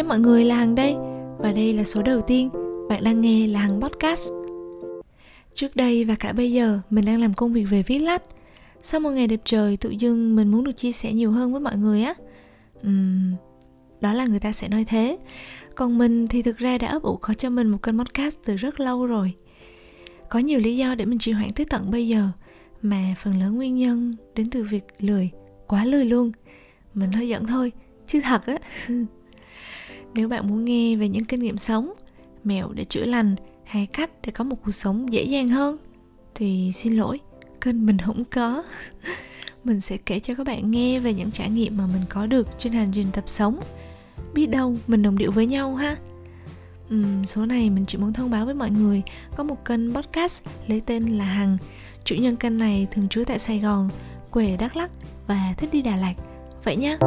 Hai mọi người là Hằng đây. Và đây là số đầu tiên. Bạn đang nghe là Hằng Podcast. Trước đây và cả bây giờ Mình đang làm công việc về viết lách. Sau một ngày đẹp trời tự dưng mình muốn được chia sẻ nhiều hơn với mọi người á. Uhm, Đó là người ta sẽ nói thế. Còn mình thì thực ra đã ấp ủ có cho mình một kênh podcast từ rất lâu rồi. Có nhiều lý do để mình trì hoãn tới tận bây giờ. Mà phần lớn nguyên nhân đến từ việc lười Quá lười luôn. Mình hơi giận thôi Chứ thật á. Nếu bạn muốn nghe về những kinh nghiệm sống, mẹo để chữa lành hay cách để có một cuộc sống dễ dàng hơn thì xin lỗi, kênh mình không có. mình sẽ kể cho các bạn nghe về những trải nghiệm mà mình có được trên hành trình tập sống. Biết đâu mình đồng điệu với nhau ha. Uhm, số này mình chỉ muốn thông báo với mọi người có một kênh podcast lấy tên là Hằng. Chủ nhân kênh này thường trú tại Sài Gòn, quê Đắk Lắk và thích đi Đà Lạt. Vậy nhá.